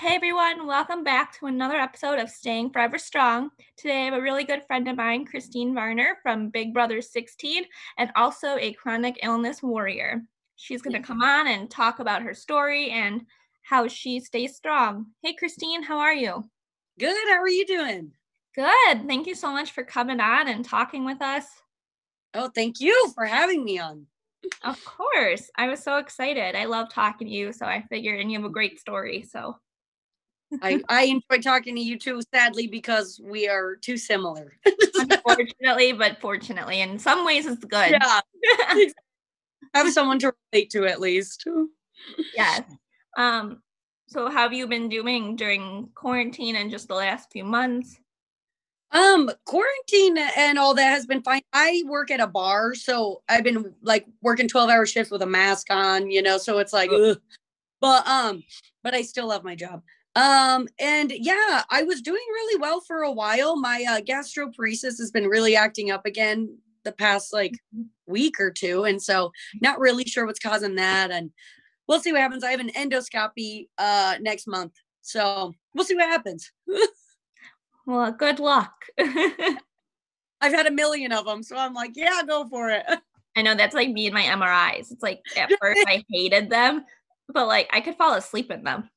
Hey everyone, welcome back to another episode of Staying Forever Strong. Today I have a really good friend of mine, Christine Varner from Big Brother 16, and also a chronic illness warrior. She's going to come on and talk about her story and how she stays strong. Hey Christine, how are you? Good. How are you doing? Good. Thank you so much for coming on and talking with us. Oh, thank you for having me on. Of course. I was so excited. I love talking to you, so I figured and you have a great story, so I, I enjoy talking to you too, sadly, because we are too similar. Unfortunately, but fortunately, in some ways, it's good. Yeah. Have someone to relate to at least. yes. Um, so how have you been doing during quarantine and just the last few months? Um, quarantine and all that has been fine. I work at a bar, so I've been like working 12 hour shifts with a mask on, you know, so it's like, ugh. but um, but I still love my job. Um, and yeah, I was doing really well for a while. My uh, gastroparesis has been really acting up again the past like mm-hmm. week or two. And so not really sure what's causing that. And we'll see what happens. I have an endoscopy uh next month. So we'll see what happens. well, good luck. I've had a million of them. So I'm like, yeah, go for it. I know that's like me and my MRIs. It's like at first I hated them, but like I could fall asleep in them.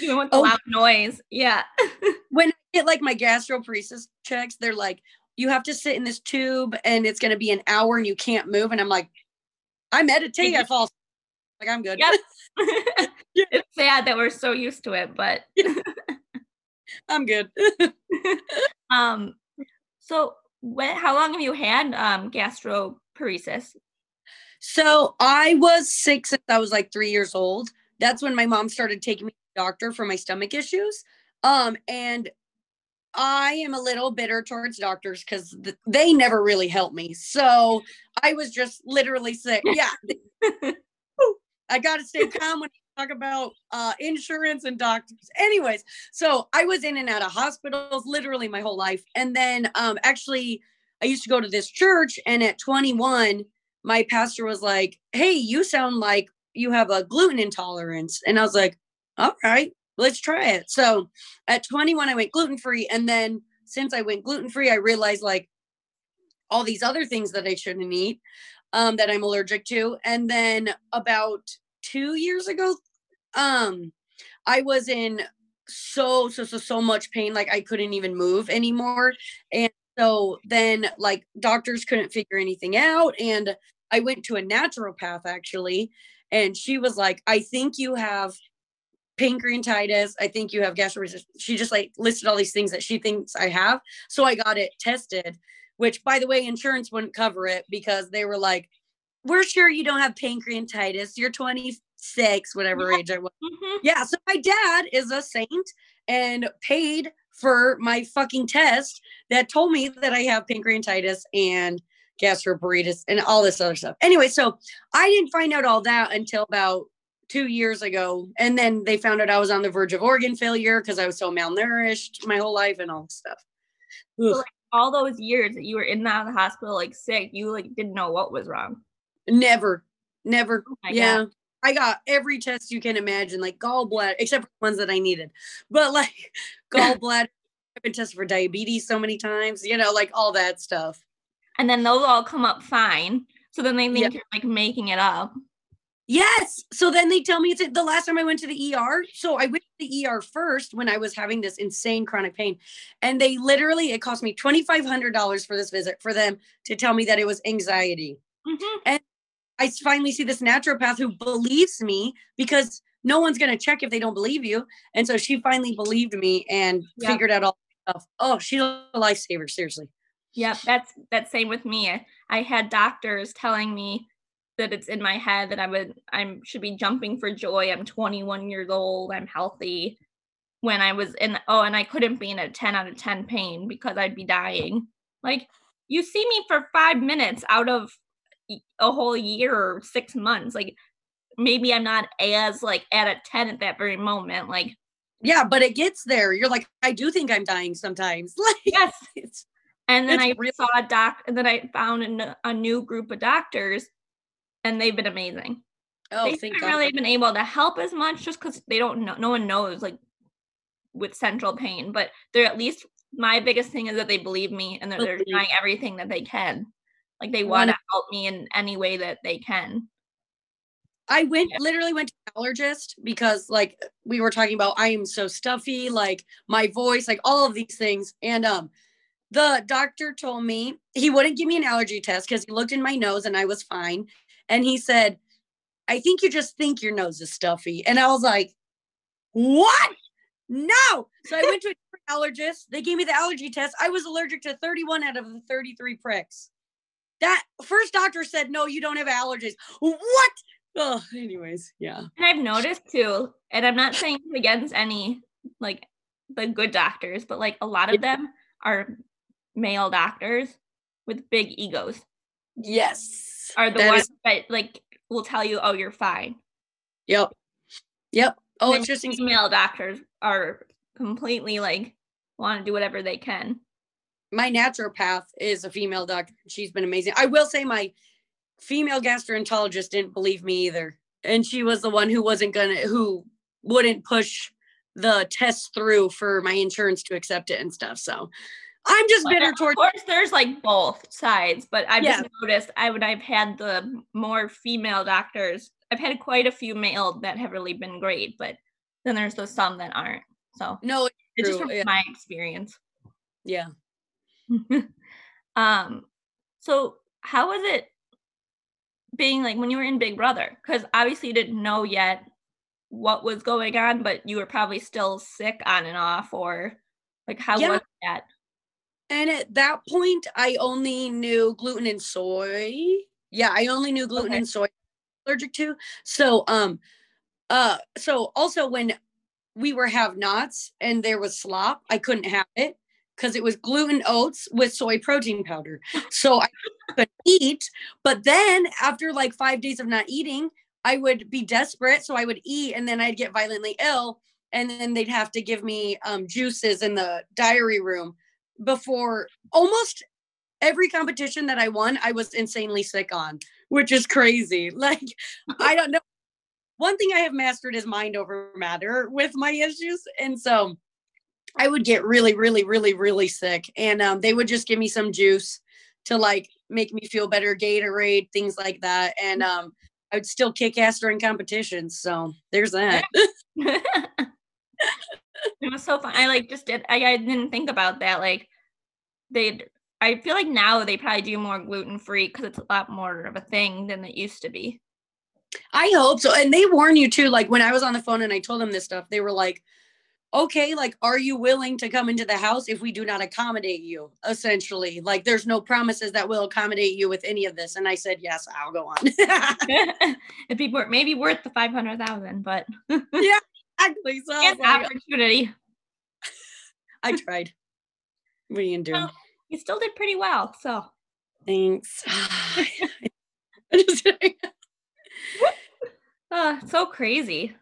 Even with the oh, loud noise. Yeah. when I get like my gastroparesis checks, they're like, you have to sit in this tube and it's going to be an hour and you can't move. And I'm like, I meditate. I fall. Like, I'm good. Yep. it's sad that we're so used to it, but I'm good. um, so when, how long have you had um gastroparesis? So I was sick since I was like three years old. That's when my mom started taking me doctor for my stomach issues. Um, and I am a little bitter towards doctors because th- they never really help me. So I was just literally sick. Yeah. I got to stay calm when I talk about uh, insurance and doctors. Anyways, so I was in and out of hospitals literally my whole life. And then um, actually, I used to go to this church. And at 21, my pastor was like, Hey, you sound like you have a gluten intolerance. And I was like, all right, let's try it. So at 21, I went gluten free. And then since I went gluten free, I realized like all these other things that I shouldn't eat um, that I'm allergic to. And then about two years ago, um, I was in so, so, so, so much pain. Like I couldn't even move anymore. And so then like doctors couldn't figure anything out. And I went to a naturopath actually. And she was like, I think you have pancreatitis. I think you have gastroparesis. She just like listed all these things that she thinks I have. So I got it tested, which by the way, insurance wouldn't cover it because they were like, we're sure you don't have pancreatitis. You're 26, whatever yeah. age I was. Mm-hmm. Yeah. So my dad is a saint and paid for my fucking test that told me that I have pancreatitis and gastroparesis and all this other stuff. Anyway, so I didn't find out all that until about two years ago. And then they found out I was on the verge of organ failure because I was so malnourished my whole life and all this stuff. So like all those years that you were in the hospital, like sick, you like didn't know what was wrong. Never, never. Oh yeah. God. I got every test you can imagine, like gallbladder, except for ones that I needed. But like gallbladder, I've been tested for diabetes so many times, you know, like all that stuff. And then those all come up fine. So then they think yeah. you're like making it up. Yes. So then they tell me it's the last time I went to the ER. So I went to the ER first when I was having this insane chronic pain. And they literally, it cost me $2,500 for this visit for them to tell me that it was anxiety. Mm-hmm. And I finally see this naturopath who believes me because no one's going to check if they don't believe you. And so she finally believed me and yeah. figured out all stuff. Oh, she's a lifesaver. Seriously. Yep. That's, that's same with me. I had doctors telling me, that it's in my head that I would I should be jumping for joy. I'm 21 years old. I'm healthy. When I was in oh, and I couldn't be in a 10 out of 10 pain because I'd be dying. Like you see me for five minutes out of a whole year or six months. Like maybe I'm not as like at a 10 at that very moment. Like yeah, but it gets there. You're like, I do think I'm dying sometimes. Like yes. and then I real- saw a doc, and then I found a, a new group of doctors and they've been amazing. Oh, they haven't really been able to help as much just because they don't know. No one knows like with central pain, but they're at least my biggest thing is that they believe me and they're, they're trying everything that they can. Like they want to help me in any way that they can. I went yeah. literally went to an allergist because like we were talking about I am so stuffy, like my voice, like all of these things. And um the doctor told me he wouldn't give me an allergy test because he looked in my nose and I was fine. And he said, I think you just think your nose is stuffy. And I was like, What? No. So I went to a allergist. They gave me the allergy test. I was allergic to 31 out of the 33 pricks. That first doctor said, No, you don't have allergies. What? Oh, anyways, yeah. And I've noticed too, and I'm not saying against any like the good doctors, but like a lot of them are male doctors with big egos. Yes. Are the that ones is- that like will tell you, oh, you're fine. Yep. Yep. Oh, interesting. Female doctors are completely like want to do whatever they can. My naturopath is a female doctor. She's been amazing. I will say my female gastroenterologist didn't believe me either. And she was the one who wasn't gonna who wouldn't push the test through for my insurance to accept it and stuff. So I'm just bitter of towards. Of course, there's like both sides, but I've yeah. just noticed I would I've had the more female doctors. I've had quite a few male that have really been great, but then there's those some that aren't. So no, it's, it's just from yeah. my experience. Yeah. um. So how was it being like when you were in Big Brother? Because obviously you didn't know yet what was going on, but you were probably still sick on and off, or like how yeah. was that? And at that point, I only knew gluten and soy. Yeah, I only knew gluten okay. and soy allergic to. So, um, uh, so also when we were have nots and there was slop, I couldn't have it because it was gluten oats with soy protein powder. So I could eat, but then after like five days of not eating, I would be desperate. So I would eat and then I'd get violently ill. And then they'd have to give me um, juices in the diary room before almost every competition that I won, I was insanely sick on, which is crazy. Like, I don't know. One thing I have mastered is mind over matter with my issues. And so I would get really, really, really, really sick. And um, they would just give me some juice to like make me feel better, Gatorade, things like that. And um, I would still kick ass during competitions. So there's that. it was so fun. I like just did. I, I didn't think about that. Like they, I feel like now they probably do more gluten free because it's a lot more of a thing than it used to be. I hope so. And they warn you too. Like when I was on the phone and I told them this stuff, they were like, okay, like, are you willing to come into the house if we do not accommodate you? Essentially, like, there's no promises that will accommodate you with any of this. And I said, yes, I'll go on. It'd be worth, maybe worth the 500,000, but yeah, exactly. So like, opportunity. I tried. What are you gonna do? Well, you still did pretty well. So thanks. uh, so crazy.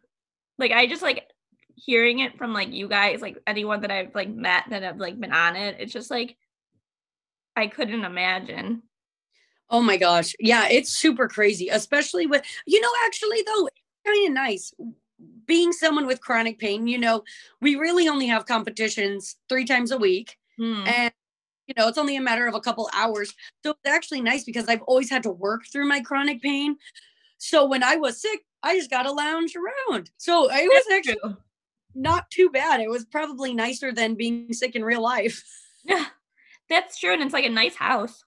Like I just like hearing it from like you guys, like anyone that I've like met that have like been on it. It's just like I couldn't imagine. Oh my gosh. Yeah, it's super crazy, especially with you know, actually though, kind of nice being someone with chronic pain, you know, we really only have competitions three times a week. Hmm. And you know, it's only a matter of a couple hours. So it's actually nice because I've always had to work through my chronic pain. So when I was sick, I just got to lounge around. So it was actually not too bad. It was probably nicer than being sick in real life. Yeah, that's true. And it's like a nice house.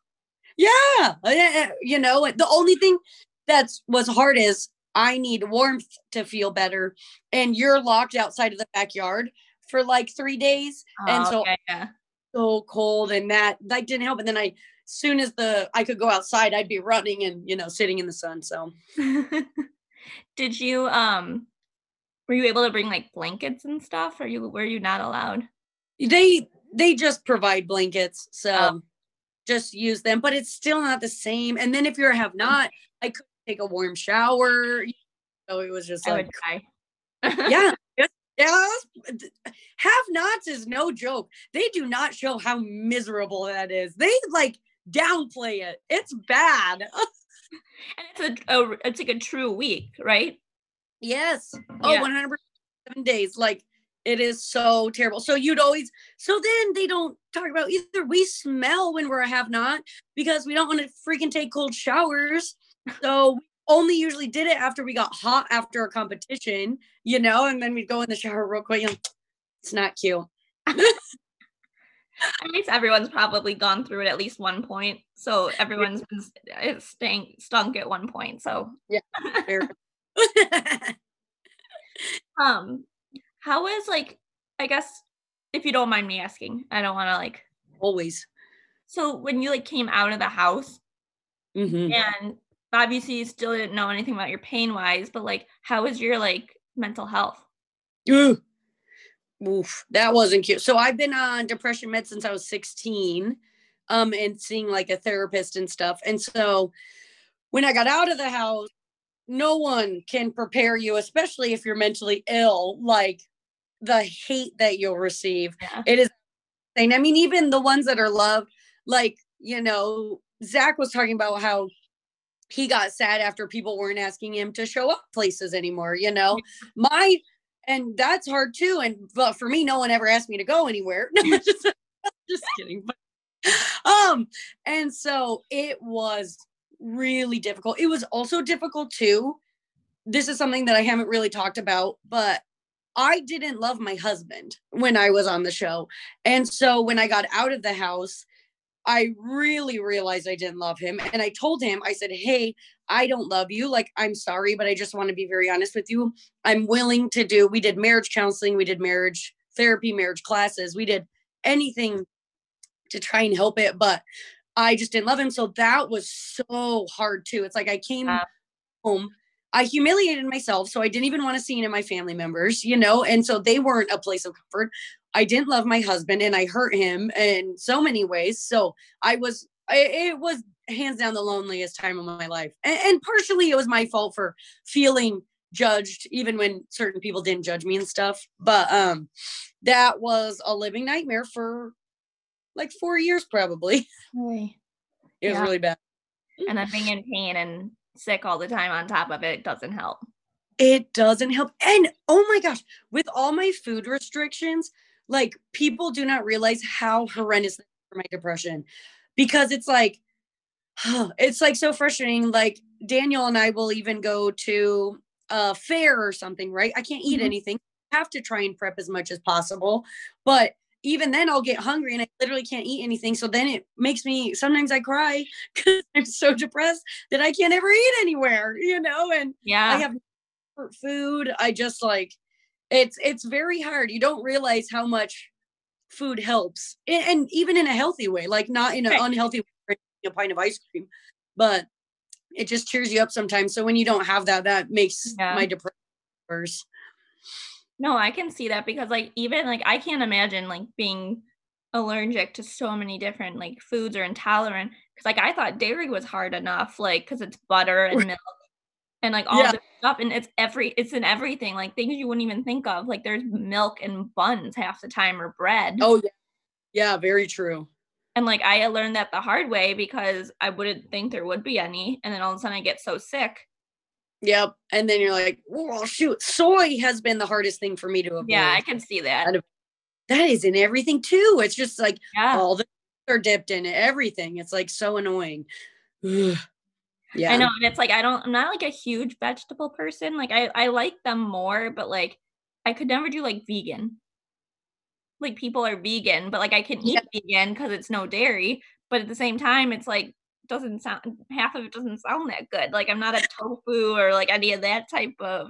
Yeah. You know, the only thing that's was hard is I need warmth to feel better. And you're locked outside of the backyard for like three days. Oh, and so okay, yeah. so cold and that that didn't help. And then I soon as the I could go outside, I'd be running and you know, sitting in the sun. So did you um were you able to bring like blankets and stuff or you were you not allowed? They they just provide blankets. So oh. just use them, but it's still not the same. And then if you're have not, I could take a warm shower. So it was just I like, yeah, yeah. Have nots is no joke. They do not show how miserable that is. They like downplay it. It's bad. and it's a, a, it's like a true week, right? Yes. Oh, yeah. 100 days. Like It is so terrible. So you'd always so then they don't talk about either we smell when we're a have not because we don't want to freaking take cold showers. So we only usually did it after we got hot after a competition, you know, and then we'd go in the shower real quick. And it's not cute. At least everyone's probably gone through it at least one point. So everyone's been stank, stunk at one point. So yeah. um, how is like, I guess, if you don't mind me asking, I don't want to like always. So when you like came out of the house, mm-hmm. and obviously you still didn't know anything about your pain wise, but like, how was your like mental health? Ooh. Oof, that wasn't cute. So I've been on depression meds since I was 16, um, and seeing like a therapist and stuff. And so when I got out of the house, no one can prepare you, especially if you're mentally ill, like the hate that you'll receive. Yeah. It is insane. I mean, even the ones that are loved, like, you know, Zach was talking about how he got sad after people weren't asking him to show up places anymore, you know. My and that's hard too. And but for me, no one ever asked me to go anywhere. just, just kidding. But, um, and so it was really difficult. It was also difficult too. This is something that I haven't really talked about, but I didn't love my husband when I was on the show. And so when I got out of the house, I really realized I didn't love him. And I told him, I said, Hey, I don't love you. Like, I'm sorry, but I just want to be very honest with you. I'm willing to do, we did marriage counseling, we did marriage therapy, marriage classes, we did anything to try and help it. But I just didn't love him. So that was so hard too. It's like I came home, I humiliated myself. So I didn't even want to see any of my family members, you know, and so they weren't a place of comfort. I didn't love my husband and I hurt him in so many ways. So I was, it was hands down the loneliest time of my life. And, and partially it was my fault for feeling judged even when certain people didn't judge me and stuff but um that was a living nightmare for like four years probably. Really? It was really bad. And then being in pain and sick all the time on top of it doesn't help. It doesn't help. And oh my gosh, with all my food restrictions, like people do not realize how horrendous for my depression because it's like it's like so frustrating. Like Daniel and I will even go to a fair or something, right? I can't eat mm-hmm. anything. I have to try and prep as much as possible. But even then I'll get hungry and I literally can't eat anything. So then it makes me sometimes I cry because I'm so depressed that I can't ever eat anywhere, you know, and yeah, I have food. I just like it's it's very hard. You don't realize how much food helps. And, and even in a healthy way, like not in an right. unhealthy way, a pint of ice cream, but it just cheers you up sometimes. So when you don't have that, that makes yeah. my depression worse. No, I can see that because like even like I can't imagine like being allergic to so many different like foods or intolerant because like I thought dairy was hard enough like because it's butter and milk and like all yeah. this stuff and it's every it's in everything like things you wouldn't even think of like there's milk and buns half the time or bread. Oh yeah, yeah, very true. And like I learned that the hard way because I wouldn't think there would be any, and then all of a sudden I get so sick Yep. And then you're like, oh shoot, soy has been the hardest thing for me to avoid. Yeah, I can see that. That is in everything too. It's just like yeah. all the are dipped in everything. It's like so annoying. Yeah. I know. And it's like I don't I'm not like a huge vegetable person. Like I, I like them more, but like I could never do like vegan. Like people are vegan, but like I can eat yeah. vegan because it's no dairy. But at the same time, it's like doesn't sound half of it doesn't sound that good. Like I'm not a tofu or like any of that type of.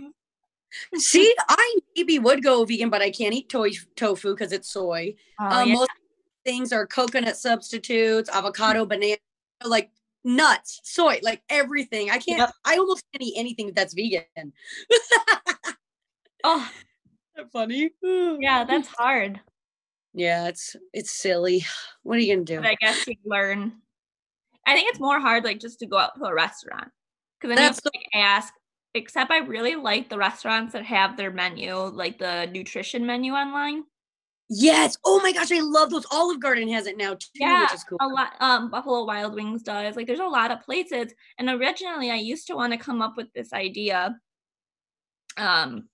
See, I maybe would go vegan, but I can't eat to- tofu because it's soy. Oh, um, yeah. Most things are coconut substitutes, avocado, banana, like nuts, soy, like everything. I can't. Yep. I almost can't eat anything that's vegan. oh, that funny. yeah, that's hard. Yeah, it's it's silly. What are you gonna do? But I guess you learn I think it's more hard like just to go out to a restaurant because then That's you have to like, ask. Except I really like the restaurants that have their menu, like the nutrition menu online. Yes. Oh my gosh, I love those. Olive Garden has it now too, yeah, which is cool. A lot um Buffalo Wild Wings does. Like there's a lot of places. And originally I used to want to come up with this idea. Um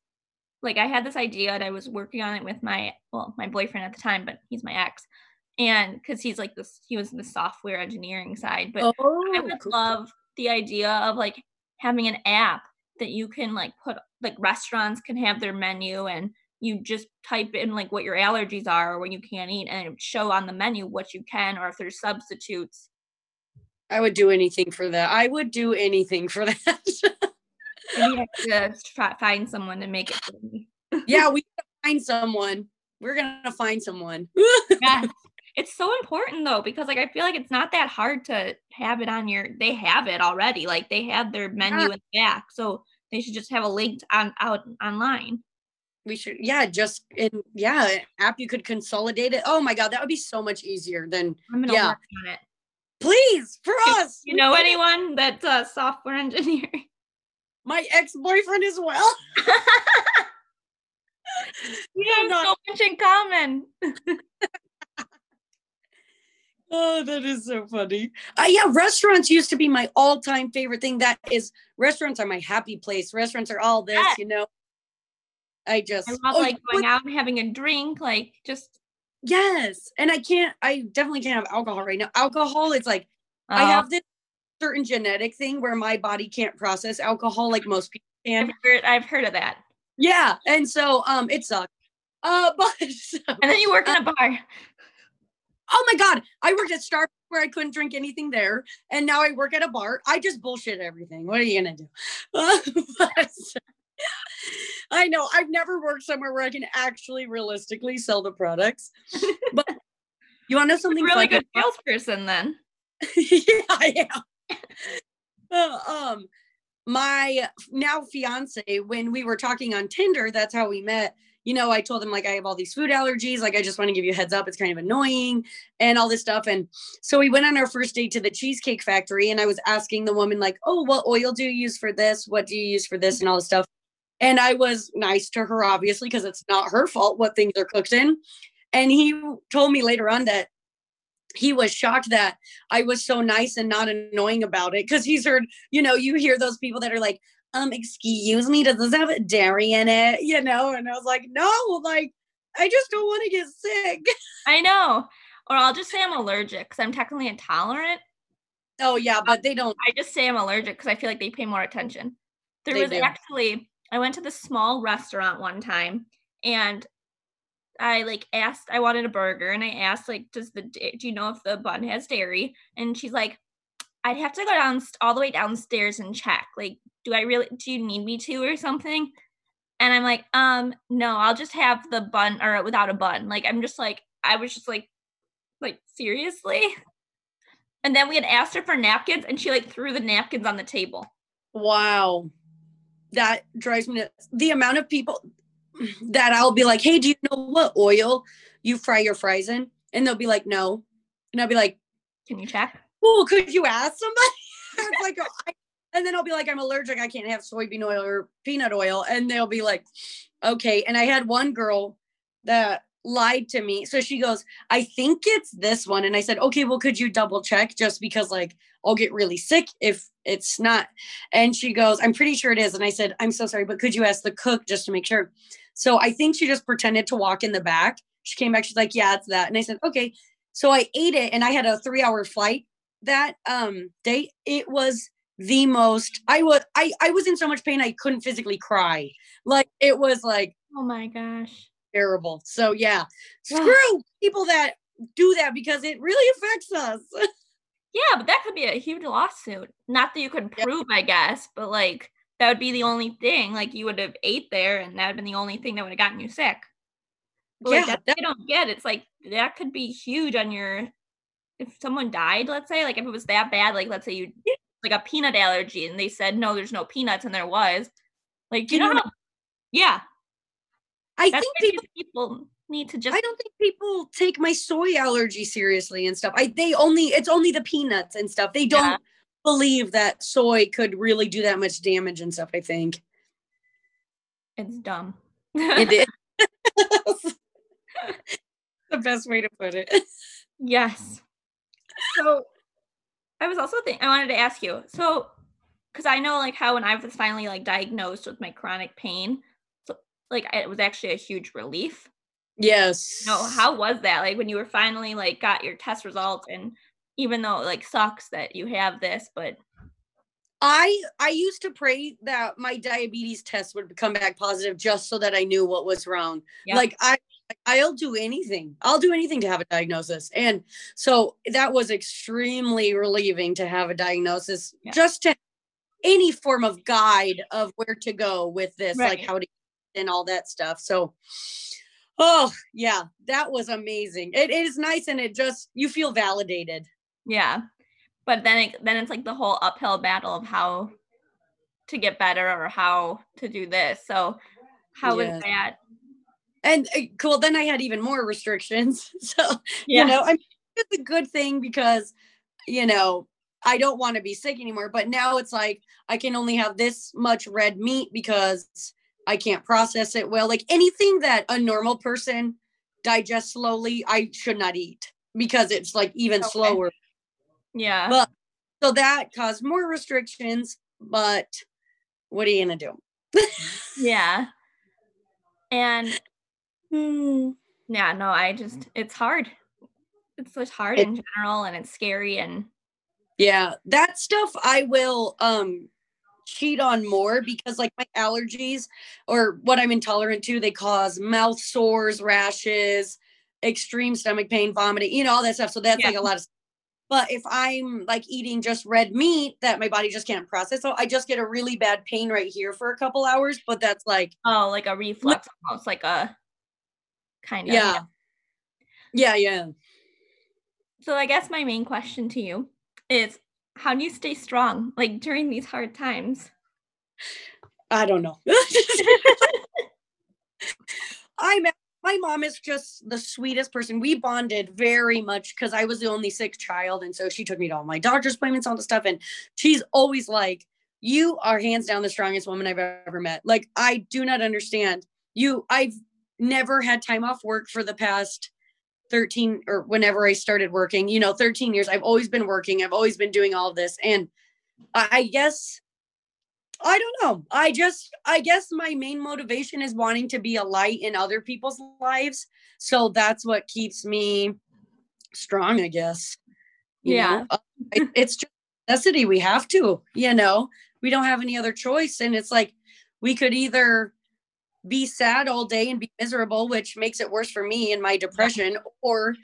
like I had this idea and I was working on it with my well, my boyfriend at the time, but he's my ex. And because he's like this, he was in the software engineering side. But oh, I would cool. love the idea of like having an app that you can like put like restaurants can have their menu and you just type in like what your allergies are or what you can't eat and show on the menu what you can or if there's substitutes. I would do anything for that. I would do anything for that. Maybe I try, find someone to make it for me. yeah, we find someone. We're gonna find someone. yeah. It's so important though, because like I feel like it's not that hard to have it on your they have it already. Like they have their menu yeah. in the back. So they should just have a link on out online. We should yeah, just in yeah, app you could consolidate it. Oh my god, that would be so much easier than I'm gonna yeah. work on it. Please for us. You know anyone that's a software engineer my ex-boyfriend as well. we have not- so much in common. oh, that is so funny. Uh, yeah, restaurants used to be my all-time favorite thing. That is, restaurants are my happy place. Restaurants are all this, you know. I just I love oh, like going what? out and having a drink, like just yes. And I can't. I definitely can't have alcohol right now. Alcohol, it's like uh, I have this certain genetic thing where my body can't process alcohol like most people can. I've heard, I've heard of that. Yeah, and so um, it sucks. Uh, but so, and then you work in a uh, bar. Oh my god, I worked at Starbucks where I couldn't drink anything there, and now I work at a bar. I just bullshit everything. What are you gonna do? Uh, but, I know I've never worked somewhere where I can actually realistically sell the products. But you want to know something? really good salesperson, then. yeah, I am. uh, um, my now fiance, when we were talking on Tinder, that's how we met. You know, I told him like I have all these food allergies. Like, I just want to give you a heads up. It's kind of annoying and all this stuff. And so we went on our first date to the Cheesecake Factory, and I was asking the woman, like, oh, what oil do you use for this? What do you use for this? And all this stuff. And I was nice to her, obviously, because it's not her fault what things are cooked in. And he told me later on that he was shocked that I was so nice and not annoying about it because he's heard, you know, you hear those people that are like, um, excuse me, does this have dairy in it? You know, and I was like, no, like, I just don't want to get sick. I know. Or I'll just say I'm allergic because I'm technically intolerant. Oh, yeah, but they don't. I just say I'm allergic because I feel like they pay more attention. There they was do. actually, I went to this small restaurant one time and I like asked, I wanted a burger and I asked, like, does the, do you know if the bun has dairy? And she's like, I'd have to go down all the way downstairs and check. Like, do I really, do you need me to or something? And I'm like, um, no, I'll just have the bun or without a bun. Like, I'm just like, I was just like, like, seriously? And then we had asked her for napkins and she like threw the napkins on the table. Wow. That drives me nuts. The amount of people, that I'll be like, hey, do you know what oil you fry your fries in? And they'll be like, no. And I'll be like, can you check? Oh, could you ask somebody? like, oh, I, and then I'll be like, I'm allergic. I can't have soybean oil or peanut oil. And they'll be like, okay. And I had one girl that lied to me. So she goes, I think it's this one. And I said, okay, well, could you double check just because like I'll get really sick if it's not. And she goes, I'm pretty sure it is. And I said, I'm so sorry, but could you ask the cook just to make sure? So I think she just pretended to walk in the back. She came back, she's like, Yeah, it's that. And I said, Okay. So I ate it and I had a three hour flight that um day. It was the most I was I I was in so much pain I couldn't physically cry. Like it was like oh my gosh. Terrible. So yeah. Screw people that do that because it really affects us. yeah, but that could be a huge lawsuit. Not that you could prove, yeah. I guess, but like that would be the only thing. Like you would have ate there, and that would have been the only thing that would have gotten you sick. But yeah, like, that, they don't get. It's like that could be huge on your. If someone died, let's say, like if it was that bad, like let's say you like a peanut allergy, and they said no, there's no peanuts, and there was. Like you, you know, know how, yeah. I That's think people people need to just. I don't think people take my soy allergy seriously and stuff. I they only it's only the peanuts and stuff. They don't. Yeah believe that soy could really do that much damage and stuff, I think. It's dumb. it is. the best way to put it. Yes. So I was also thinking I wanted to ask you. So because I know like how when I was finally like diagnosed with my chronic pain, like it was actually a huge relief. Yes. No, how was that? Like when you were finally like got your test results and even though it like sucks that you have this, but I I used to pray that my diabetes test would come back positive just so that I knew what was wrong. Yep. Like I I'll do anything. I'll do anything to have a diagnosis. And so that was extremely relieving to have a diagnosis yeah. just to any form of guide of where to go with this, right. like how to and all that stuff. So oh yeah, that was amazing. It, it is nice and it just you feel validated. Yeah. But then it, then it's like the whole uphill battle of how to get better or how to do this. So how yeah. was that? And uh, cool. Then I had even more restrictions. So yeah. you know, I mean, it's a good thing because you know I don't want to be sick anymore. But now it's like I can only have this much red meat because I can't process it well. Like anything that a normal person digests slowly, I should not eat because it's like even okay. slower. Yeah. But so that caused more restrictions, but what are you gonna do? yeah. And mm. yeah, no, I just it's hard. It's just hard it, in general and it's scary and yeah, that stuff I will um cheat on more because like my allergies or what I'm intolerant to, they cause mouth sores, rashes, extreme stomach pain, vomiting, you know, all that stuff. So that's yeah. like a lot of stuff. but if I'm like eating just red meat that my body just can't process, so I just get a really bad pain right here for a couple hours. But that's like oh, like a reflux, almost like a kind of yeah, yeah, yeah. So I guess my main question to you is, how do you stay strong like during these hard times? I don't know. I'm my mom is just the sweetest person. We bonded very much because I was the only sick child. And so she took me to all my doctor's appointments, all the stuff. And she's always like, You are hands down the strongest woman I've ever met. Like, I do not understand you. I've never had time off work for the past 13 or whenever I started working, you know, 13 years. I've always been working, I've always been doing all of this. And I guess I don't know. I just, I guess my main motivation is wanting to be a light in other people's lives. So that's what keeps me strong, I guess. You yeah. Know? Uh, it's just necessity. We have to, you know, we don't have any other choice. And it's like, we could either be sad all day and be miserable, which makes it worse for me and my depression, or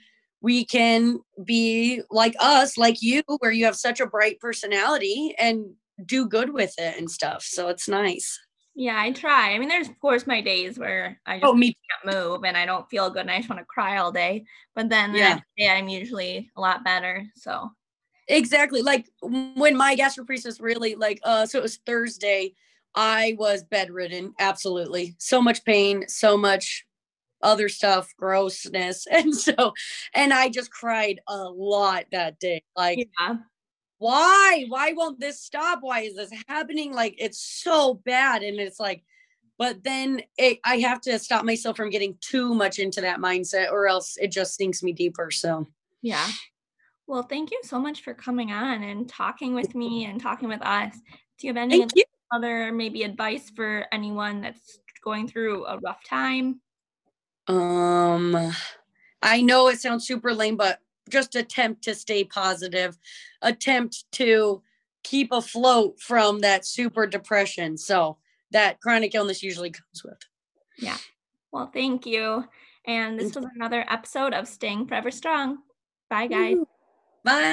we can be like us, like you, where you have such a bright personality and do good with it and stuff. So it's nice. Yeah, I try. I mean, there's of course my days where I just oh, me. can't move and I don't feel good and I just want to cry all day. But then the yeah. next day I'm usually a lot better. So exactly. Like when my gastroparesis really like uh so it was Thursday, I was bedridden, absolutely. So much pain, so much other stuff, grossness. And so and I just cried a lot that day. Like yeah. why? Why won't this stop? Why is this happening? Like it's so bad. And it's like but then it, i have to stop myself from getting too much into that mindset or else it just sinks me deeper so. Yeah. Well thank you so much for coming on and talking with me and talking with us. Do you have any other maybe advice for anyone that's going through a rough time um i know it sounds super lame but just attempt to stay positive, attempt to keep afloat from that super depression. So that chronic illness usually comes with. Yeah. Well, thank you. And this was another episode of Staying Forever Strong. Bye, guys. Bye.